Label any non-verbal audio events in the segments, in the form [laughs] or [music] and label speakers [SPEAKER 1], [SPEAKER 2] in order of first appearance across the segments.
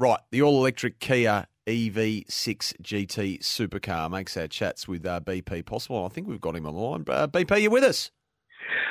[SPEAKER 1] Right, the all electric Kia EV6 GT supercar makes our chats with uh, BP possible. I think we've got him on the line. Uh, BP, you with us?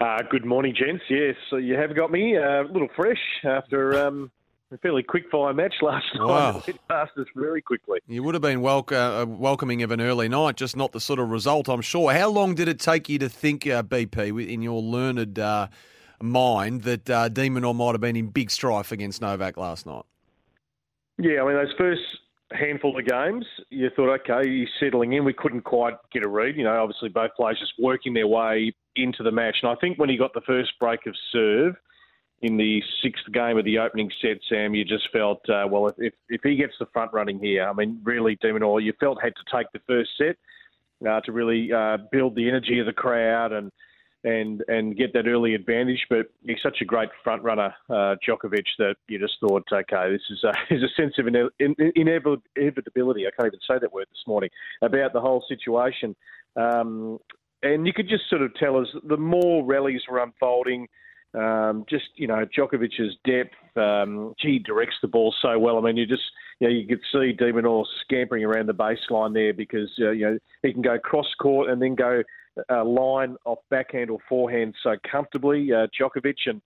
[SPEAKER 2] Uh, good morning, gents. Yes, you have got me uh, a little fresh after um, a fairly quick fire match last [laughs]
[SPEAKER 1] Wow.
[SPEAKER 2] night. It passed us very quickly.
[SPEAKER 1] You would have been welc- uh, welcoming of an early night, just not the sort of result, I'm sure. How long did it take you to think, uh, BP, in your learned uh, mind, that uh, de Minaur might have been in big strife against Novak last night?
[SPEAKER 2] Yeah, I mean, those first handful of games, you thought, okay, he's settling in. We couldn't quite get a read. You know, obviously both players just working their way into the match. And I think when he got the first break of serve in the sixth game of the opening set, Sam, you just felt, uh, well, if, if, if he gets the front running here, I mean, really, de Minaur, you felt had to take the first set uh, to really uh, build the energy of the crowd and and and get that early advantage. But he's such a great front runner, uh, Djokovic, that you just thought, okay, this is a, [laughs] there's a sense of ine- in, inevitability. I can't even say that word this morning about the whole situation. Um, and you could just sort of tell us the more rallies were unfolding. Um, just you know, Djokovic's depth. Um, he directs the ball so well. I mean, you just you know you could see Demon de Minaur scampering around the baseline there because uh, you know he can go cross court and then go uh, line off backhand or forehand so comfortably. Uh, Djokovic and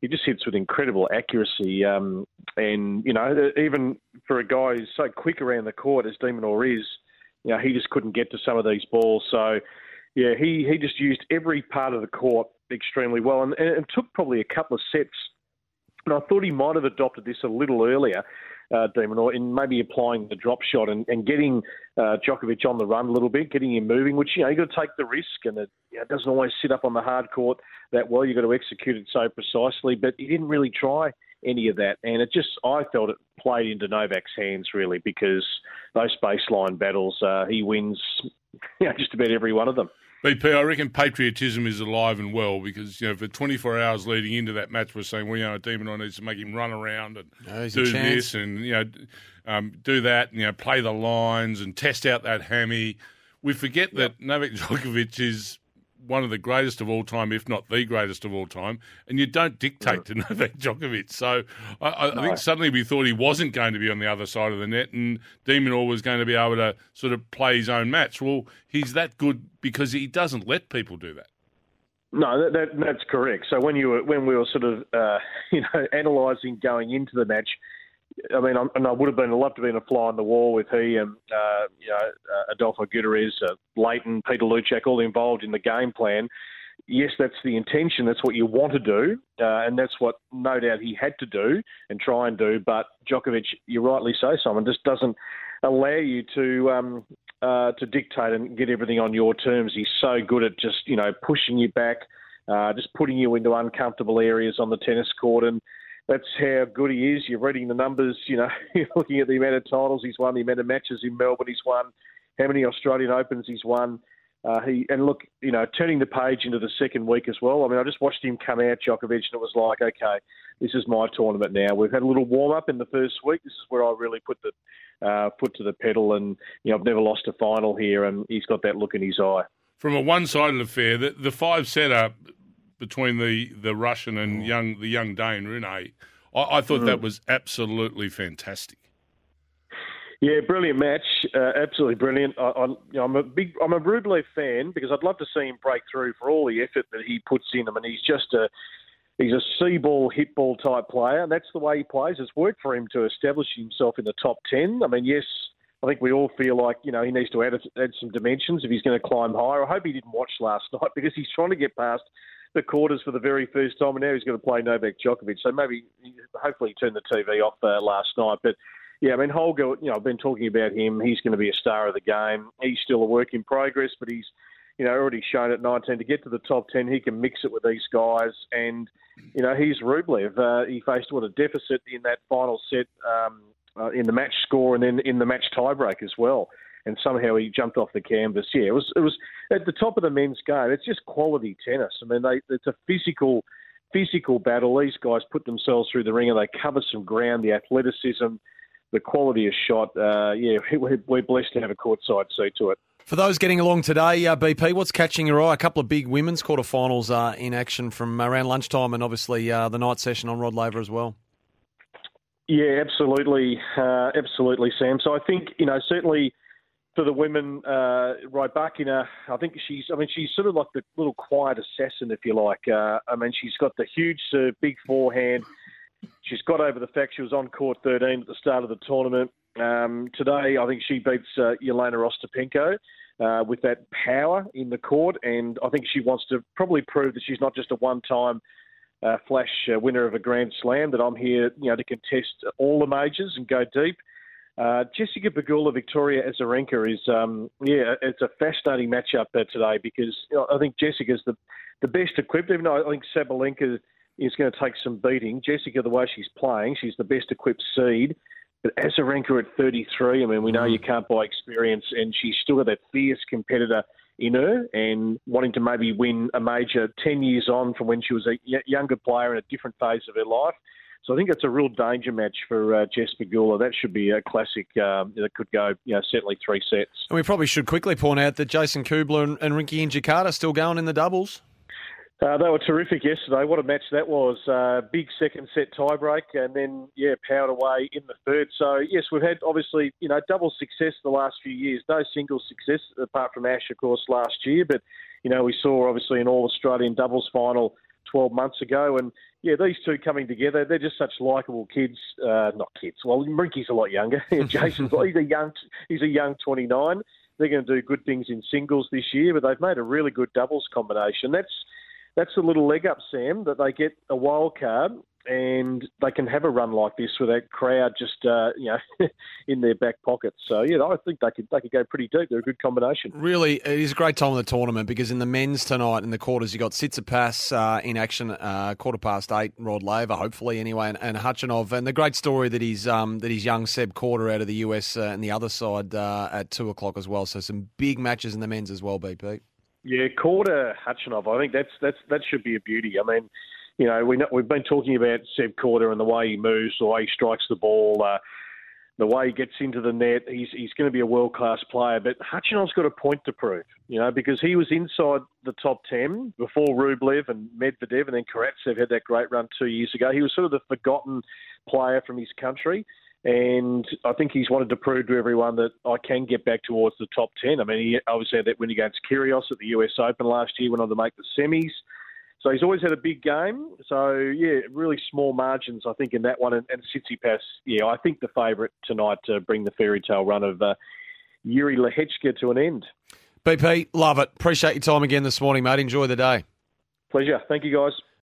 [SPEAKER 2] he just hits with incredible accuracy. Um, and you know, even for a guy who's so quick around the court as Demon de Minaur is, you know, he just couldn't get to some of these balls. So yeah, he he just used every part of the court extremely well, and, and it took probably a couple of sets. And I thought he might have adopted this a little earlier, uh, in maybe applying the drop shot and, and getting uh, Djokovic on the run a little bit, getting him moving. Which you know you've got to take the risk, and it, you know, it doesn't always sit up on the hard court that well. You've got to execute it so precisely, but he didn't really try any of that, and it just I felt it played into Novak's hands really because those baseline battles uh, he wins, [laughs] you know, just about every one of them.
[SPEAKER 3] BP, I reckon patriotism is alive and well because, you know, for 24 hours leading into that match, we're saying, we well, you know, a Demon I needs to make him run around and
[SPEAKER 1] No,
[SPEAKER 3] do this and, you know, um, do that, And, you know, play the lines and test out that hammy. We forget that Novak [laughs] Djokovic is one of the greatest of all time, if not the greatest of all time, and you don't dictate to [laughs] Novak Djokovic. So I, I, I think suddenly we thought he wasn't going to be on the other side of the net, and de Minaur was going to be able to sort of play his own match. Well, he's that good because he doesn't let people do that.
[SPEAKER 2] No, that, that, that's correct. So when you were when we were sort of uh, [laughs] you know analysing going into the match, I mean, I'm, and I would have been loved to have been a fly on the wall with he and uh, you know uh, Adolfo Gutierrez, uh, Lleyton, Peter Luczak, all involved in the game plan. Yes, that's the intention. That's what you want to do, uh, and that's what no doubt he had to do and try and do. But Djokovic, you rightly say, Simon, just doesn't allow you to um, uh, to dictate and get everything on your terms. He's so good at just you know pushing you back, uh, just putting you into uncomfortable areas on the tennis court, and that's how good he is. You're reading the numbers, you know, [laughs] you're looking at the amount of titles he's won, the amount of matches in Melbourne he's won, how many Australian Opens he's won. Uh, he and look, you know, turning the page into the second week as well. I mean, I just watched him come out, Djokovic, and it was like, okay, this is my tournament now. We've had a little warm up in the first week. This is where I really put the uh, foot to the pedal, and you know, I've never lost a final here, and he's got that look in his eye.
[SPEAKER 3] From a one-sided affair, the, the five setter between the, the Russian
[SPEAKER 2] Mm.
[SPEAKER 3] and young the young Dane Rune, I, I thought that was absolutely fantastic.
[SPEAKER 2] Yeah, brilliant match. Uh, absolutely brilliant. I, I, you know, I'm a big, I'm a Rublev fan because I'd love to see him break through for all the effort that he puts in. I mean, he's just a, he's a see ball, hit ball type player, and that's the way he plays. It's worked for him to establish himself in the top ten. I mean, yes, I think we all feel like you know he needs to add add some dimensions if he's going to climb higher. I hope he didn't watch last [laughs] night because he's trying to get past the quarters for the very first time, and now he's going to play Novak Djokovic. So maybe, hopefully, he turned the TV off uh, last night, but. Yeah, I mean Holger. You know, I've been talking about him. He's going to be a star of the game. He's still a work in progress, but he's, you know, already shown at 19 to get to the top 10. He can mix it with these guys, and you know, he's Rublev. Uh, he faced what a deficit in that final set um, uh, in the match score and then in the match tiebreak as well. And somehow he jumped off the canvas. Yeah, it was it was at the top of the men's game. It's just quality tennis. I mean, they, it's a physical physical battle. These guys put themselves through the ring and they cover some ground. The athleticism, the quality of shot. Uh, yeah, [laughs] we're blessed to have a courtside seat to it.
[SPEAKER 1] For those getting along today, uh, BP, what's catching your eye? A couple of big women's quarterfinals uh, in action from around lunchtime, and obviously uh, the night session on Rod Laver as well.
[SPEAKER 2] Yeah, absolutely, uh, absolutely, Sam. So I think you know certainly for the women, uh, Rybakina, I think she's. I mean, she's sort of like the little quiet assassin, if you like. Uh, I mean, she's got the huge, uh, big forehand. She's got over the fact she was on court 13 at the start of the tournament. Um, today, I think she beats uh, Jelena Ostapenko uh, with that power in the court, and I think she wants to probably prove that she's not just a one-time uh, flash uh, winner of a Grand Slam. That I'm here, you know, to contest all the majors and go deep. Uh, Jessica Pegula, Victoria Azarenka is, um, yeah, it's a fascinating matchup uh, today because you know, I think Jessica's the the best equipped. Even though I think Sabalenka is going to take some beating, Jessica, the way she's playing, she's the best equipped seed. But Azarenka at 33, I mean, we know mm. you can't buy experience, and she's still got that fierce competitor in her and wanting to maybe win a major 10 years on from when she was a younger player in a different phase of her life. So I think it's a real danger match for uh, Jess Pegula. That should be a classic um, that could go, you know, certainly three sets.
[SPEAKER 1] And we probably should quickly point out that Jason Kubler and, and Rinky Hijikata still going in the doubles.
[SPEAKER 2] Uh, they were terrific yesterday. What a match that was. Uh, big second set tiebreak and then, yeah, powered away in the third. So, yes, we've had obviously, you know, double success the last few years. No single success apart from Ash, of course, last year. But, you know, we saw obviously an All Australian doubles final 12 months ago. And, yeah, these two coming together, they're just such likable kids. Uh, not kids. Well, Rinky's a lot younger. [laughs] Jason's he's a young, he's a young 29. They're going to do good things in singles this year, but they've made a really good doubles combination. That's that's a little leg up, Sam, that they get a wild card and they can have a run like this with that crowd just uh, you know [laughs] in their back pocket. So yeah, I think they could they could go pretty deep. They're a good combination.
[SPEAKER 1] Really, it is a great time of the tournament because in the men's tonight in the quarters you got Tsitsipas uh, in action, uh, quarter past eight, Rod Laver hopefully anyway, and, and Khachanov, and the great story that he's um, that he's young Seb Korda out of the US uh, and the other side uh, at two o'clock as well. So some big matches in the men's as well, BP.
[SPEAKER 2] Yeah, Korda Khachanov. I think that's that's that should be a beauty. I mean, you know, we know, we've been talking about Seb Korda and the way he moves, the way he strikes the ball, uh, the way he gets into the net. He's he's going to be a world class player. But Khachanov's got a point to prove, you know, because he was inside the top ten before Rublev and Medvedev, and then Karatsev had that great run two years ago. He was sort of the forgotten player from his country. And I think he's wanted to prove to everyone that I can get back towards the top 10. I mean, he obviously had that win against Kyrgios at the US Open last year, went on to make the semis. So he's always had a big game. So, yeah, really small margins, I think, in that one. And, and Tsitsipas, yeah, I think the favourite tonight to bring the fairy tale run of uh, Jiri Lehecka to an end.
[SPEAKER 1] BP, love it. Appreciate your time again this morning, mate. Enjoy the day.
[SPEAKER 2] Pleasure. Thank you, guys.